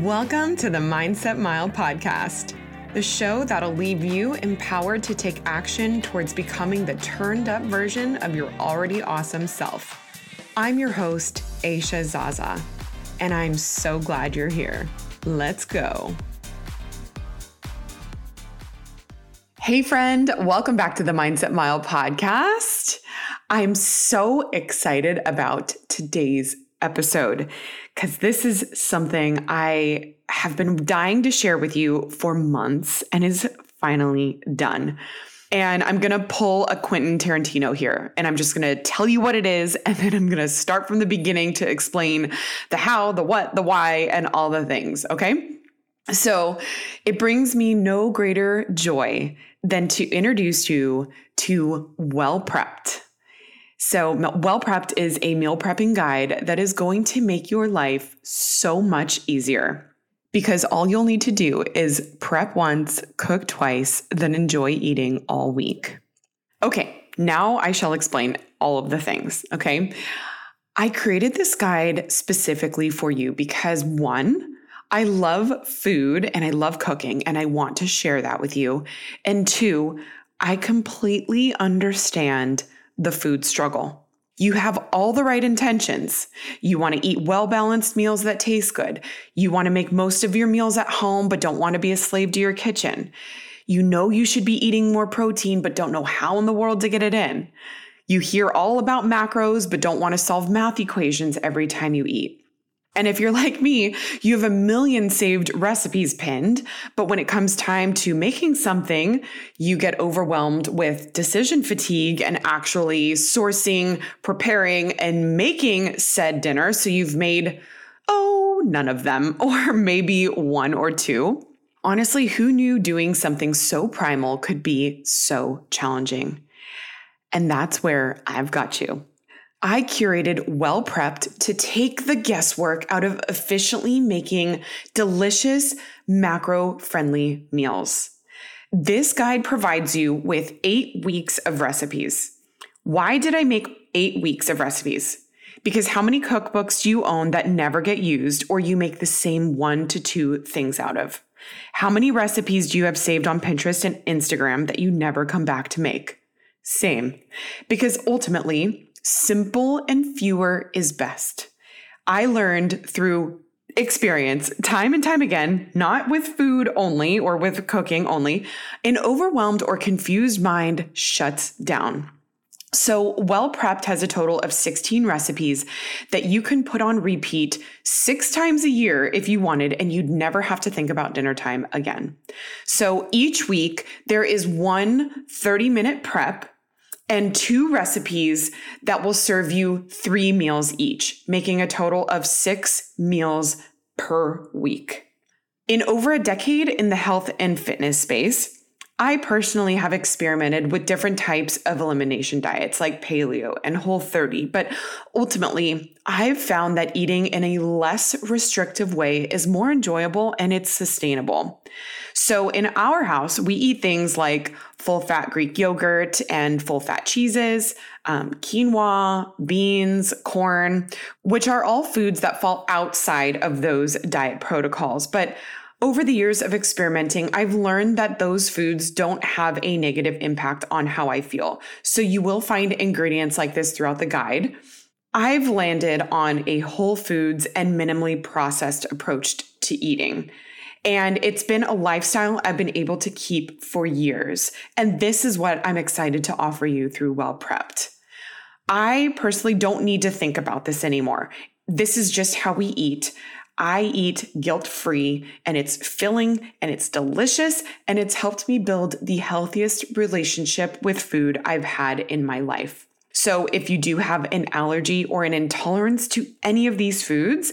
Welcome to the Mindset Mile podcast, the show that'll leave you empowered to take action towards becoming the turned up version of your already awesome self. I'm your host, Aisha Zaza, and I'm so glad you're here. Let's go. Hey, friend, welcome back to the Mindset Mile podcast. I'm so excited about today's episode because this is something I have been dying to share with you for months and is finally done. And I'm going to pull a Quentin Tarantino here and I'm just going to tell you what it is. And then I'm going to start from the beginning to explain the how, the what, the why, and all the things. Okay. So it brings me no greater joy than to introduce you to Well Prepped. So, Well Prepped is a meal prepping guide that is going to make your life so much easier because all you'll need to do is prep once, cook twice, then enjoy eating all week. Okay, now I shall explain all of the things. Okay. I created this guide specifically for you because one, I love food and I love cooking and I want to share that with you. And two, I completely understand the food struggle. You have all the right intentions. You want to eat well balanced meals that taste good. You want to make most of your meals at home, but don't want to be a slave to your kitchen. You know you should be eating more protein, but don't know how in the world to get it in. You hear all about macros, but don't want to solve math equations every time you eat. And if you're like me, you have a million saved recipes pinned, but when it comes time to making something, you get overwhelmed with decision fatigue and actually sourcing, preparing, and making said dinner. So you've made, oh, none of them, or maybe one or two. Honestly, who knew doing something so primal could be so challenging? And that's where I've got you. I curated Well Prepped to take the guesswork out of efficiently making delicious, macro friendly meals. This guide provides you with eight weeks of recipes. Why did I make eight weeks of recipes? Because how many cookbooks do you own that never get used or you make the same one to two things out of? How many recipes do you have saved on Pinterest and Instagram that you never come back to make? Same. Because ultimately, simple and fewer is best. I learned through experience time and time again, not with food only or with cooking only, an overwhelmed or confused mind shuts down. So, Well Prepped has a total of 16 recipes that you can put on repeat six times a year if you wanted, and you'd never have to think about dinner time again. So, each week there is one 30 minute prep and two recipes that will serve you three meals each, making a total of six meals per week. In over a decade in the health and fitness space, I personally have experimented with different types of elimination diets like paleo and whole 30, but ultimately, I've found that eating in a less restrictive way is more enjoyable and it's sustainable. So in our house, we eat things like full fat Greek yogurt and full fat cheeses, um, quinoa, beans, corn, which are all foods that fall outside of those diet protocols. But over the years of experimenting, I've learned that those foods don't have a negative impact on how I feel. So you will find ingredients like this throughout the guide. I've landed on a whole foods and minimally processed approach to eating. And it's been a lifestyle I've been able to keep for years. And this is what I'm excited to offer you through Well Prepped. I personally don't need to think about this anymore. This is just how we eat. I eat guilt free and it's filling and it's delicious and it's helped me build the healthiest relationship with food I've had in my life. So, if you do have an allergy or an intolerance to any of these foods,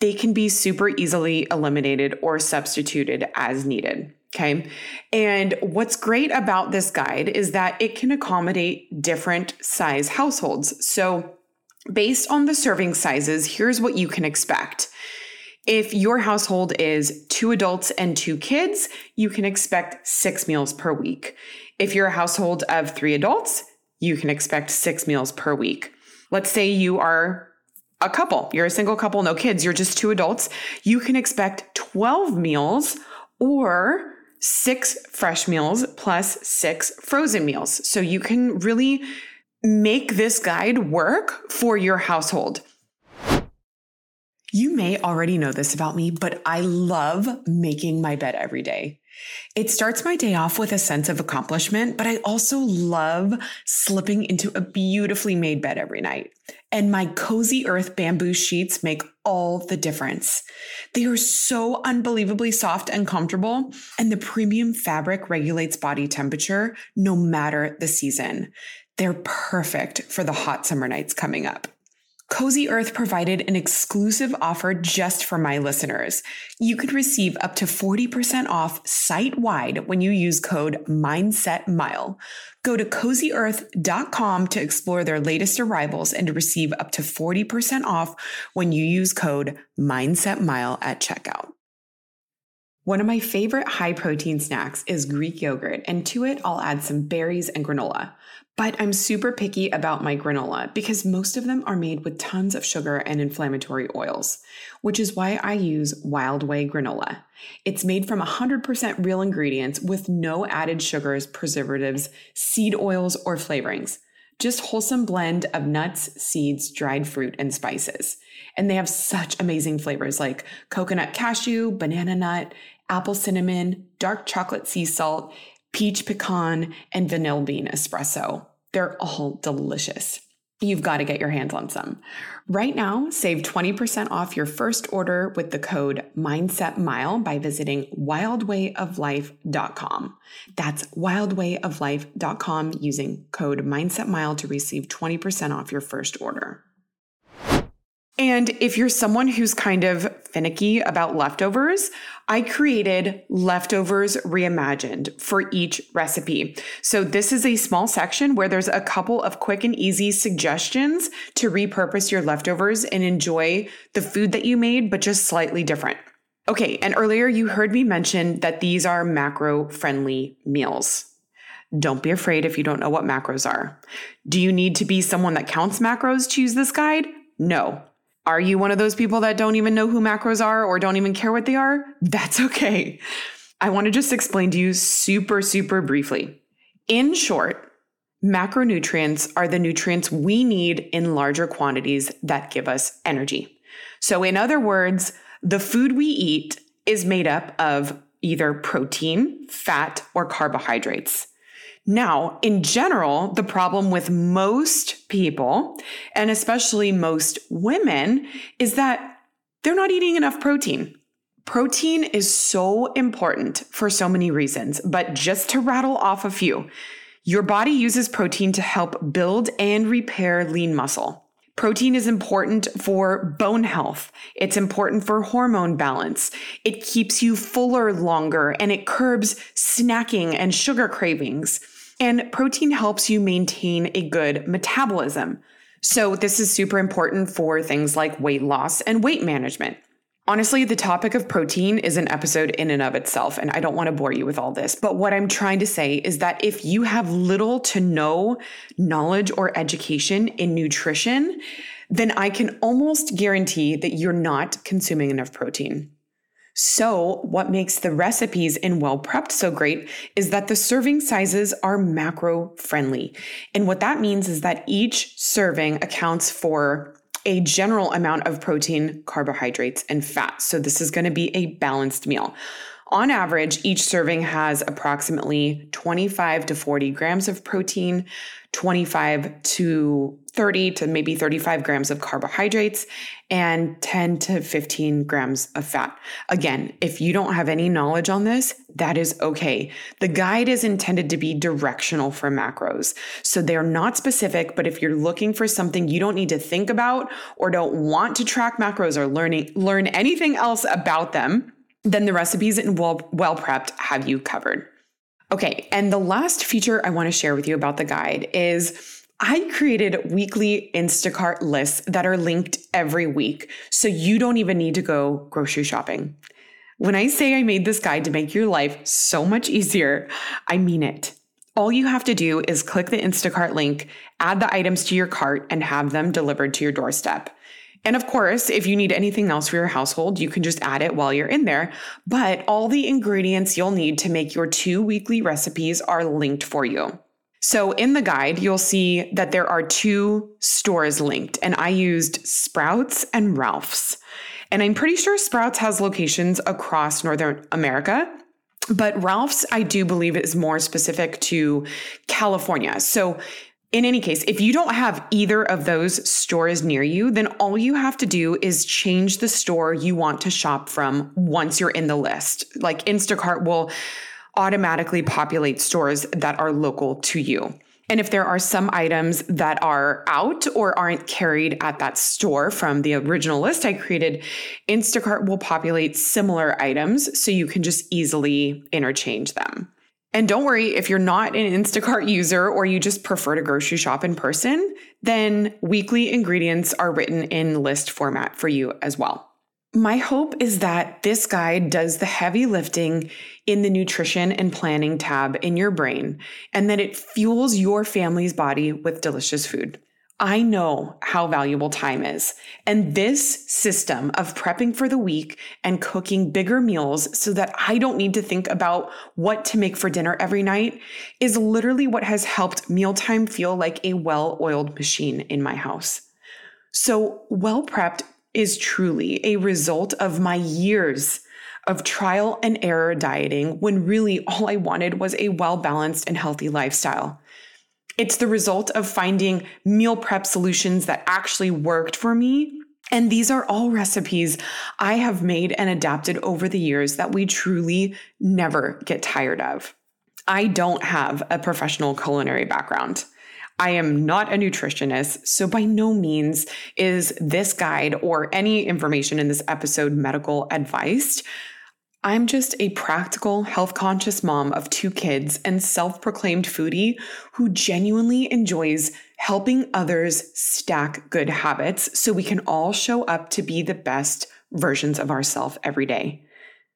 they can be super easily eliminated or substituted as needed. Okay. And what's great about this guide is that it can accommodate different size households. So, based on the serving sizes, here's what you can expect. If your household is two adults and two kids, you can expect six meals per week. If you're a household of three adults, you can expect six meals per week. Let's say you are a couple, you're a single couple, no kids, you're just two adults, you can expect 12 meals or six fresh meals plus six frozen meals. So you can really make this guide work for your household. You may already know this about me, but I love making my bed every day. It starts my day off with a sense of accomplishment, but I also love slipping into a beautifully made bed every night. And my cozy earth bamboo sheets make all the difference. They are so unbelievably soft and comfortable, and the premium fabric regulates body temperature no matter the season. They're perfect for the hot summer nights coming up. Cozy Earth provided an exclusive offer just for my listeners. You could receive up to 40% off site wide when you use code MindsetMile. Go to cozyearth.com to explore their latest arrivals and to receive up to 40% off when you use code MindsetMile at checkout. One of my favorite high protein snacks is Greek yogurt, and to it, I'll add some berries and granola. But I'm super picky about my granola because most of them are made with tons of sugar and inflammatory oils, which is why I use Wildway granola. It's made from 100% real ingredients with no added sugars, preservatives, seed oils, or flavorings. Just wholesome blend of nuts, seeds, dried fruit, and spices. And they have such amazing flavors like coconut cashew, banana nut, apple cinnamon, dark chocolate sea salt, peach pecan, and vanilla bean espresso. They're all delicious. You've got to get your hands on some. Right now, save 20% off your first order with the code MindsetMile by visiting wildwayoflife.com. That's wildwayoflife.com using code MindsetMile to receive 20% off your first order. And if you're someone who's kind of finicky about leftovers, I created leftovers reimagined for each recipe. So this is a small section where there's a couple of quick and easy suggestions to repurpose your leftovers and enjoy the food that you made, but just slightly different. Okay, and earlier you heard me mention that these are macro friendly meals. Don't be afraid if you don't know what macros are. Do you need to be someone that counts macros to use this guide? No. Are you one of those people that don't even know who macros are or don't even care what they are? That's okay. I want to just explain to you super, super briefly. In short, macronutrients are the nutrients we need in larger quantities that give us energy. So, in other words, the food we eat is made up of either protein, fat, or carbohydrates. Now, in general, the problem with most people, and especially most women, is that they're not eating enough protein. Protein is so important for so many reasons, but just to rattle off a few, your body uses protein to help build and repair lean muscle. Protein is important for bone health. It's important for hormone balance. It keeps you fuller longer and it curbs snacking and sugar cravings. And protein helps you maintain a good metabolism. So, this is super important for things like weight loss and weight management. Honestly, the topic of protein is an episode in and of itself, and I don't want to bore you with all this. But what I'm trying to say is that if you have little to no knowledge or education in nutrition, then I can almost guarantee that you're not consuming enough protein. So, what makes the recipes in Well Prepped so great is that the serving sizes are macro friendly. And what that means is that each serving accounts for a general amount of protein, carbohydrates, and fat. So this is going to be a balanced meal. On average, each serving has approximately 25 to 40 grams of protein, 25 to 30 to maybe 35 grams of carbohydrates, and 10 to 15 grams of fat. Again, if you don't have any knowledge on this, that is okay. The guide is intended to be directional for macros. So they're not specific, but if you're looking for something you don't need to think about or don't want to track macros or learning learn anything else about them, then the recipes in well, well prepped have you covered. Okay, and the last feature I want to share with you about the guide is I created weekly Instacart lists that are linked every week, so you don't even need to go grocery shopping. When I say I made this guide to make your life so much easier, I mean it. All you have to do is click the Instacart link, add the items to your cart, and have them delivered to your doorstep. And of course, if you need anything else for your household, you can just add it while you're in there. But all the ingredients you'll need to make your two weekly recipes are linked for you. So in the guide, you'll see that there are two stores linked, and I used Sprouts and Ralph's. And I'm pretty sure Sprouts has locations across Northern America. But Ralph's, I do believe, is more specific to California. So in any case, if you don't have either of those stores near you, then all you have to do is change the store you want to shop from once you're in the list. Like Instacart will automatically populate stores that are local to you. And if there are some items that are out or aren't carried at that store from the original list I created, Instacart will populate similar items so you can just easily interchange them. And don't worry if you're not an Instacart user or you just prefer to grocery shop in person, then weekly ingredients are written in list format for you as well. My hope is that this guide does the heavy lifting in the nutrition and planning tab in your brain and that it fuels your family's body with delicious food. I know how valuable time is. And this system of prepping for the week and cooking bigger meals so that I don't need to think about what to make for dinner every night is literally what has helped mealtime feel like a well oiled machine in my house. So, well prepped is truly a result of my years of trial and error dieting when really all I wanted was a well balanced and healthy lifestyle. It's the result of finding meal prep solutions that actually worked for me. And these are all recipes I have made and adapted over the years that we truly never get tired of. I don't have a professional culinary background. I am not a nutritionist, so by no means is this guide or any information in this episode medical advice. I'm just a practical, health conscious mom of two kids and self proclaimed foodie who genuinely enjoys helping others stack good habits so we can all show up to be the best versions of ourselves every day.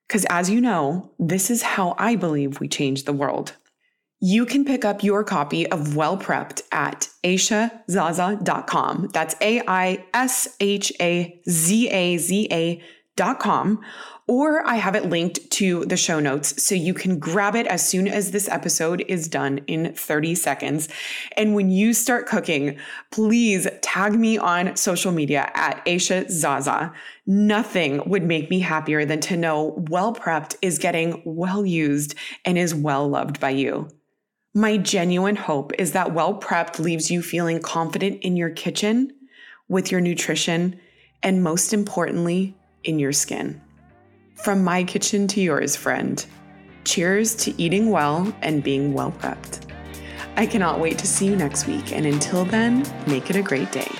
Because as you know, this is how I believe we change the world. You can pick up your copy of Well Prepped at aishazaza.com. That's A I S H A Z A Z A.com or I have it linked to the show notes so you can grab it as soon as this episode is done in 30 seconds. And when you start cooking, please tag me on social media at Aisha Zaza. Nothing would make me happier than to know Well Prepped is getting well used and is well loved by you. My genuine hope is that Well Prepped leaves you feeling confident in your kitchen, with your nutrition, and most importantly, in your skin. From my kitchen to yours, friend. Cheers to eating well and being well prepped. I cannot wait to see you next week, and until then, make it a great day.